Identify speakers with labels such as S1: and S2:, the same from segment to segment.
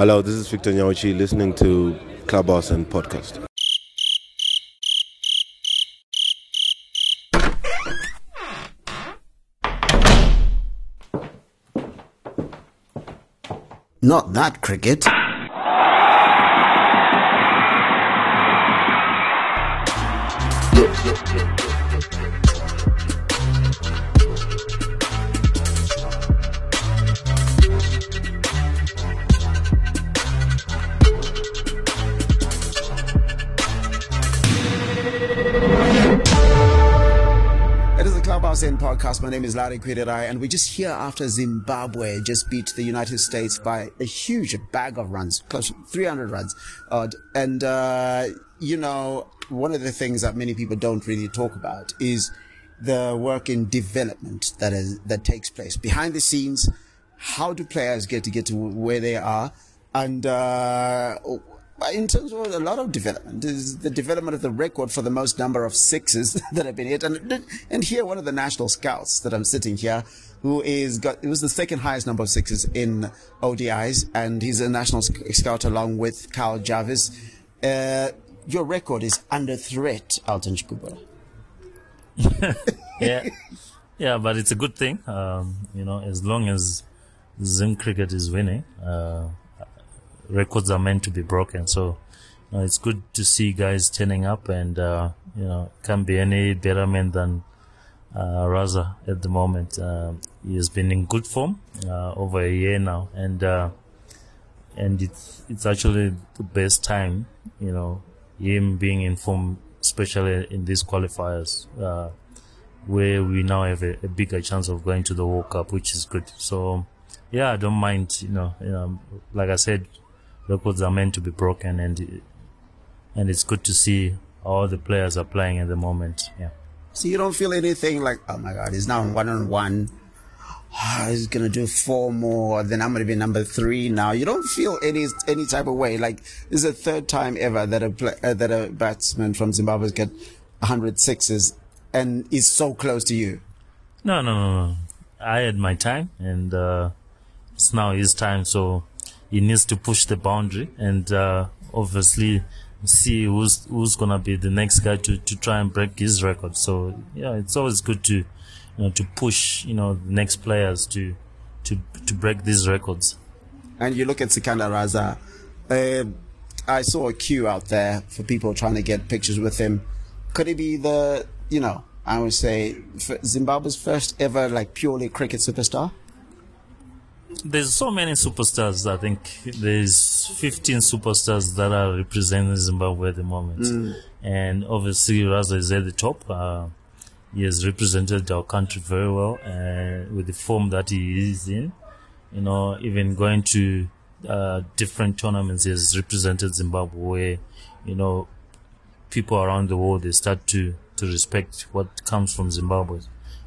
S1: Hello, this is Victor Nyauchi listening to Clubhouse and Podcast.
S2: Not that cricket. End podcast. My name is Larry Kwirirayi, and we're just here after Zimbabwe just beat the United States by a huge bag of runs, close to 300 runs. and, uh, you know, one of the things that many people don't really talk about is the work in development that is, that takes place behind the scenes. How do players get to get to where they are? And, uh, in terms of a lot of development is the development of the record for the most number of sixes that have been hit. And, and here, one of the national scouts that I'm sitting here, who is got, it was the second highest number of sixes in ODIs. And he's a national scout along with Carl Jarvis. Uh, your record is under threat, Elton Chigumbura.
S3: yeah, yeah, but it's a good thing. Um, you know, as long as Zim cricket is winning, uh, records are meant to be broken. So you know, it's good to see guys turning up, and uh, you know, can't be any better man than uh, Raza at the moment. Uh, he has been in good form uh, over a year now, and uh, and it's it's actually the best time, you know, him being in form, especially in these qualifiers, uh, where we now have a, a bigger chance of going to the World Cup, which is good. So, yeah, I don't mind. You know, you know, like I said, records are meant to be broken, and and it's good to see all the players are playing at the moment. Yeah.
S2: So you don't feel anything like, oh my God, he's now one on one. He's gonna do four more. Then I'm gonna be number three now. You don't feel any any type of way. Like this is the third time ever that a pla uh, that a batsman from Zimbabwe has got 100 sixes and is so close to you.
S3: No, no, no, no. I had my time, and uh, it's now his time. So he needs to push the boundary, and uh, obviously see who's who's gonna be the next guy to, to try and break his record. So yeah, it's always good to you know to push you know the next players to to to break these records.
S2: And you look at Sikandar Raza. Uh, I saw a queue out there for people trying to get pictures with him. Could he be the, you know, I would say Zimbabwe's first ever like purely cricket superstar?
S3: There's so many superstars. I think there's 15 superstars that are representing Zimbabwe at the moment, and obviously Raza is at the top. Uh, he has represented our country very well uh, with the form that he is in. You know, even going to uh, different tournaments, he has represented Zimbabwe. Where, you know, people around the world they start to to respect what comes from Zimbabwe,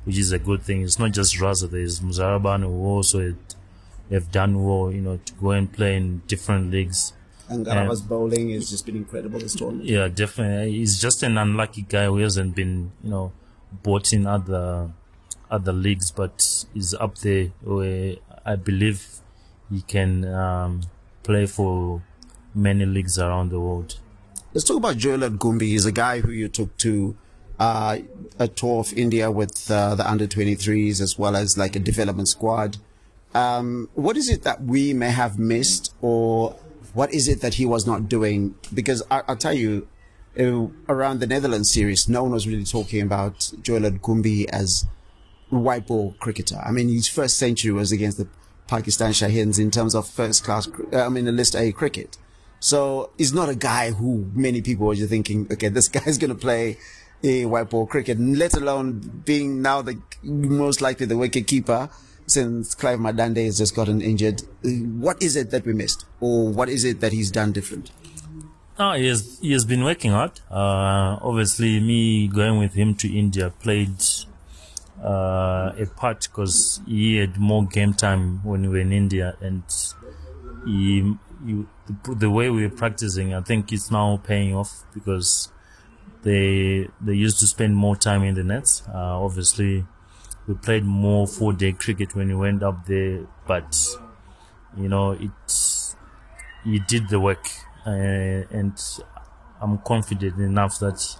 S3: which is a good thing. It's not just Raza. There's Muzarabani who also had, have done well. You know, to go and play in different leagues.
S2: And Ngarava's bowling has just been incredible this tournament.
S3: Yeah, definitely. He's just an unlucky guy who hasn't been, you know, bought in other other leagues, but he's up there where I believe he can um, play for many leagues around the world.
S2: Let's talk about Joylord Gumbie. He's a guy who you took to uh, a tour of India with uh, the under 23s as well as like a development squad. Um, what is it that we may have missed, or what is it that he was not doing? Because I, I'll tell you, uh, around the Netherlands series, no one was really talking about Joylord Gumbie as white ball cricketer. I mean, his first century was against the Pakistan Shaheens in terms of first class, uh, I mean, the list A cricket. So he's not a guy who many people are just thinking, okay, this guy's going to play a white ball cricket, let alone being now the most likely the wicket keeper since Clive Madande has just gotten injured. Uh, What is it that we missed? Or what is it that he's done different?
S3: No, he has he has been working hard. Uh, obviously, me going with him to India played uh, a part because he had more game time when we were in India, and he, he the, the way we were practicing, I think it's now paying off because they they used to spend more time in the nets. Uh, obviously, we played more four day cricket when we went up there, but you know it's he did the work, uh, and I'm confident enough that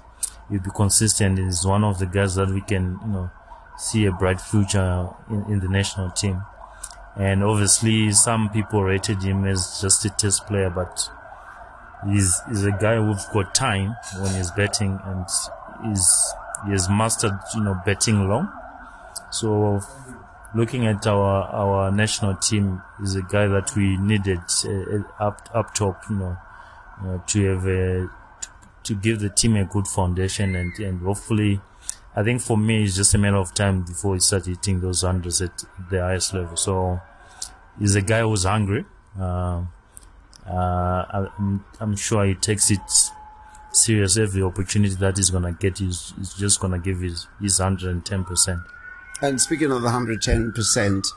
S3: he'll be consistent. He's one of the guys that we can, you know, see a bright future in, in the national team. And obviously, some people rated him as just a test player, but he's, he's a guy who's got time when he's betting and he's, he has mastered, you know, betting long. So looking at our, our national team is a guy that we needed uh, up, up top, you know, uh, to have a, to, to give the team a good foundation and, and hopefully, I think for me, it's just a matter of time before he starts hitting those hundreds at the highest level. So he's a guy who's hungry. Uh, uh, I'm, I'm sure he takes it serious. Every opportunity that he's gonna get, he's, he's just gonna give his his 110 percent.
S2: And speaking of the 110%,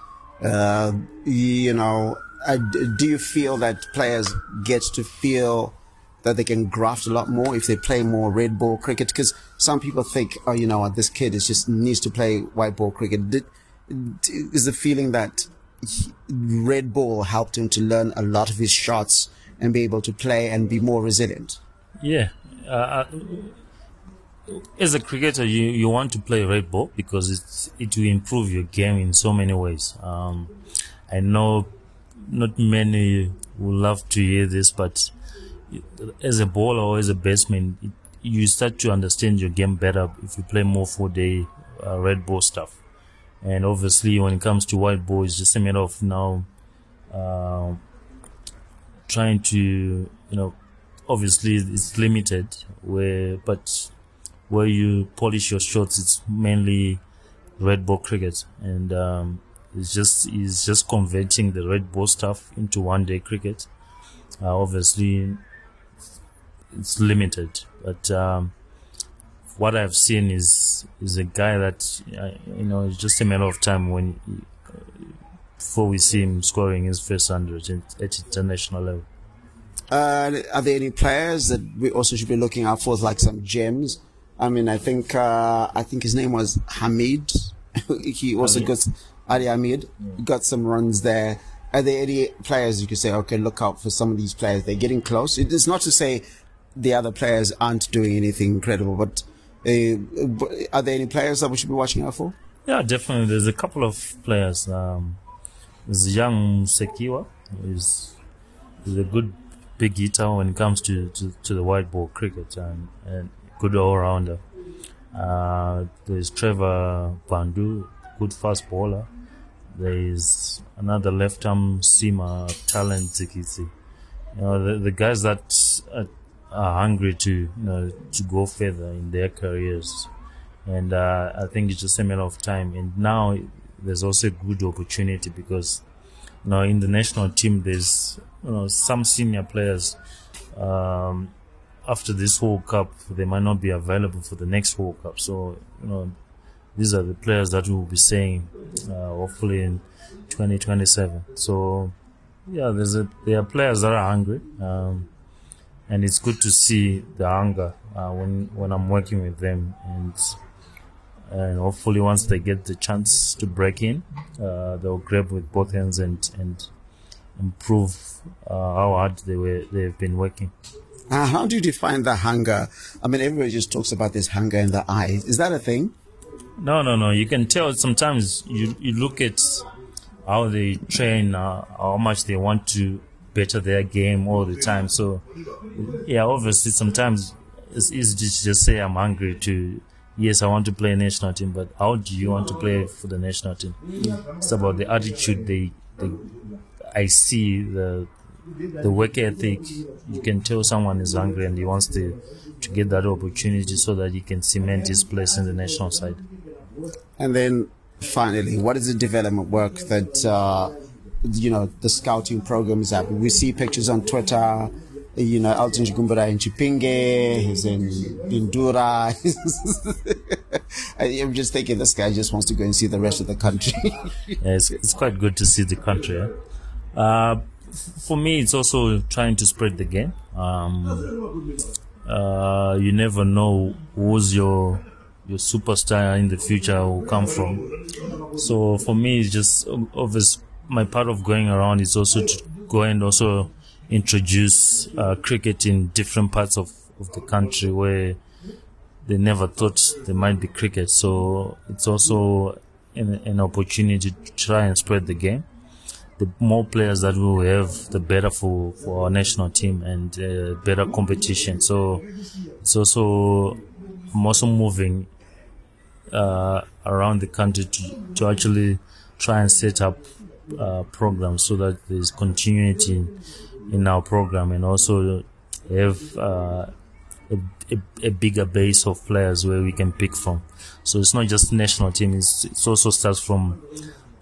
S2: uh, you know, uh, do you feel that players get to feel that they can graft a lot more if they play more red ball cricket? Because some people think, oh, you know what, this kid is just needs to play white ball cricket. Did, is the feeling that he, red ball helped him to learn a lot of his shots and be able to play and be more resilient?
S3: Yeah. Uh, as a cricketer, you, you want to play red ball because it's, it will improve your game in so many ways. Um, I know not many will love to hear this, but as a bowler or as a batsman, it, you start to understand your game better if you play more for the uh, red ball stuff. And obviously, when it comes to white ball, it's just a matter of now uh, trying to, you know, obviously it's limited, where but where you polish your shots, it's mainly red ball cricket, and um, it's just it's just converting the red ball stuff into one day cricket. Uh, obviously, it's limited, but um, what I've seen is is a guy that uh, you know it's just a matter of time when before we see him scoring his first hundred at international level.
S2: Uh, are there any players that we also should be looking out for, like some gems? I mean, I think uh, I think his name was Hamid. he also Hamid. got Ali Hamid. Yeah. Got some runs there. Are there any players you could say, okay, look out for some of these players? They're getting close. It's not to say the other players aren't doing anything incredible, but uh, are there any players that we should be watching out for?
S3: Yeah, definitely. There's a couple of players. Um, there's young Sekiwa, who's, who's a good big hitter when it comes to, to, to the white ball cricket, and, and good all rounder. Uh, there's Trevor Gwandu, good fast bowler. There's another left arm seamer talent Zikisi. You know, the, the guys that are, are hungry to, you know, to go further in their careers. And, uh, I think it's just a matter of time. And now there's also a good opportunity because, you in the national team, there's, you know, some senior players, um, after this World Cup, they might not be available for the next World Cup. So, you know, these are the players that we will be saying, uh, hopefully in 2027. So, yeah, there's a, there are players that are hungry. Um, and it's good to see the hunger, uh, when, when I'm working with them and, and hopefully once they get the chance to break in, uh, they'll grab with both hands and, and improve, uh, how hard they were, they've been working.
S2: Uh, how do you define the hunger? I mean, everybody just talks about this hunger in the eyes. Is that a thing?
S3: No, no, no. You can tell sometimes you, you look at how they train, uh, how much they want to better their game all the time. So, yeah, obviously sometimes it's easy to just say I'm hungry to, yes, I want to play national team, but how do you want to play for the national team? It's about the attitude they, they I see the the work ethic, you can tell someone is hungry and he wants to, to get that opportunity so that he can cement his place in the national side.
S2: And then finally, what is the development work that, uh, you know, the scouting program is happening? We see pictures on Twitter, you know, Elton Chigumbura in Chipinge, he's in Bindura. I'm just thinking this guy just wants to go and see the rest of the country.
S3: yeah, it's, it's quite good to see the country. Eh? Uh, for me, it's also trying to spread the game. Um, uh, you never know who's your your superstar in the future will come from. So for me, it's just obvious. My part of going around is also to go and also introduce uh, cricket in different parts of, of the country where they never thought there might be cricket. So it's also an, an opportunity to try and spread the game. The more players that we have, the better for, for our national team and uh, better competition. So it's also I'm also moving uh, around the country to, to actually try and set up uh, programs so that there's continuity in, in our program and also have uh, a, a, a, bigger base of players where we can pick from. So it's not just national team; it's, it also starts from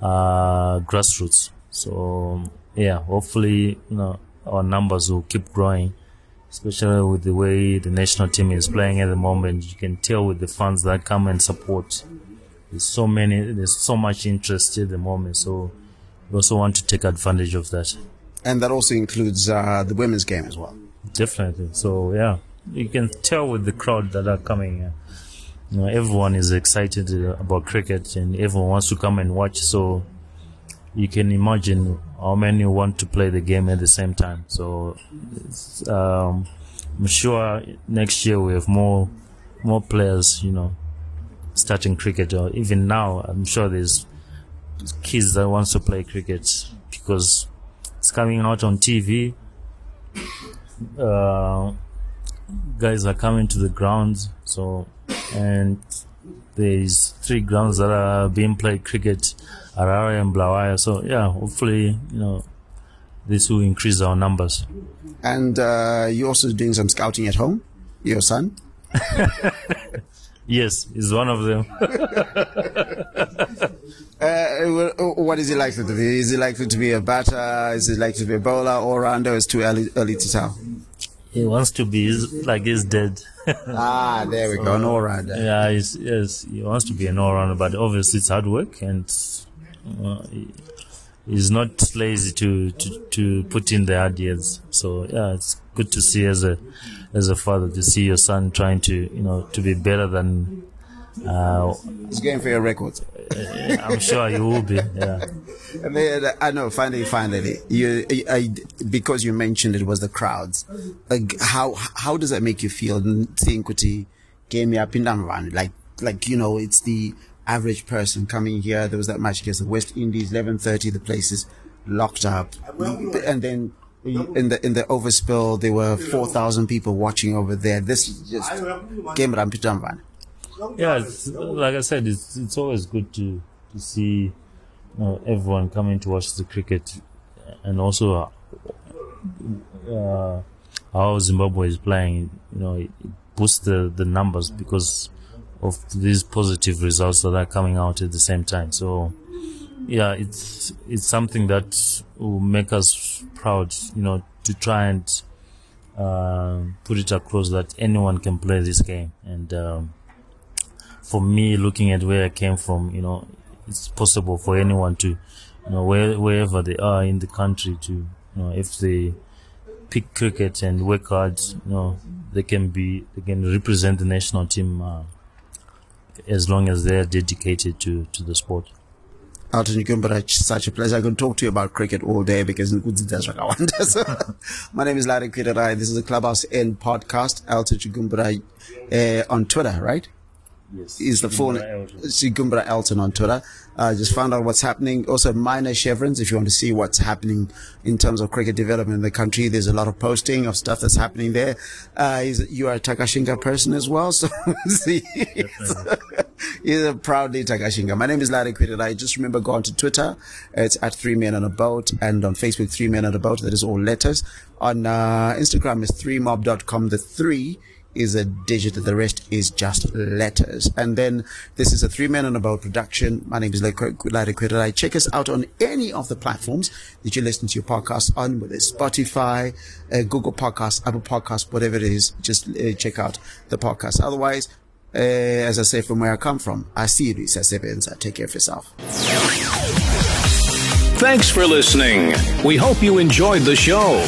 S3: uh, grassroots. So yeah, hopefully you know our numbers will keep growing, especially with the way the national team is playing at the moment. You can tell with the fans that come and support. There's so many, there's so much interest at the moment. So we also want to take advantage of that.
S2: And that also includes uh, the women's game as well.
S3: Definitely. So yeah, you can tell with the crowd that are coming. Uh, you know, everyone is excited about cricket and everyone wants to come and watch. So you can imagine how many want to play the game at the same time. So um, I'm sure next year we have more more players, you know, starting cricket. Or even now, I'm sure there's kids that wants to play cricket because it's coming out on TV. Uh, guys are coming to the grounds. So, and there's three grounds that are being played cricket, Harare and Bulawayo. So yeah, hopefully, you know, this will increase our numbers.
S2: And uh, you're also doing some scouting at home, your son?
S3: yes, he's one of them.
S2: uh, what is he likely to be? Is he likely to be a batter? Is he likely to be a bowler or rounder? It's too early, early to tell.
S3: He wants to be like he's dead.
S2: ah, there we so, go, an all rounder.
S3: Yeah, he's, yes, he wants to be an all rounder, but obviously it's hard work and uh, he's not lazy to, to, to put in the hard years. So yeah, it's good to see as a as a father to see your son trying to you know to be better than.
S2: Uh, he's going for your records.
S3: Uh, I'm sure you will be. Yeah.
S2: I mean, I know. Finally, finally, you, I, because you mentioned it was the crowds. Like, how how does that make you feel? Seeing Kuti game up in like like you know, it's the average person coming here. There was that match against the West Indies, eleven thirty. The place is locked up, and then in the in the overspill there were four thousand people watching over there. This just game Rampitamvan.
S3: Yeah, like I said, it's it's always good to to see you know, everyone coming to watch the cricket, and also uh, how Zimbabwe is playing. You know, it boosts the the numbers because of these positive results that are coming out at the same time. So, yeah, it's it's something that will make us proud. You know, to try and uh, put it across that anyone can play this game. And um, for me, looking at where I came from, you know, it's possible for anyone to, you know, where, wherever they are in the country to, you know, if they pick cricket and work hard, you know, they can be, they can represent the national team uh, as long as they're dedicated to, to the sport.
S2: Elton it's such a pleasure. I can talk to you about cricket all day because Nkudzi does what I want. so, my name is Larry Kwirirayi. This is the Clubhouse N podcast. Elton Gumbura uh, on Twitter, right?
S3: Yes.
S2: Is the phone see Gumbra Elton on Twitter. Uh, just found out what's happening. Also, minor chevrons. If you want to see what's happening in terms of cricket development in the country, there's a lot of posting of stuff that's happening there. Uh, you are a Takashinga person as well, so see, he's a proudly Takashinga. My name is Larry I Just remember, go on to Twitter. It's at Three Men on a Boat, and on Facebook, Three Men on a Boat. That is all letters. On uh, Instagram is threemob.com. The three is a digit. The rest is just letters. And then this is a three men on a boat production. My name is Larry Kwirirayi. Check us out on any of the platforms that you listen to your podcast on, whether it's Spotify, uh, Google Podcasts, Apple Podcasts, whatever it is. Just uh, check out the podcast. Otherwise, uh, as I say from where I come from, I see you, Sasebenza. Take care of yourself.
S4: Thanks for listening. We hope you enjoyed the show.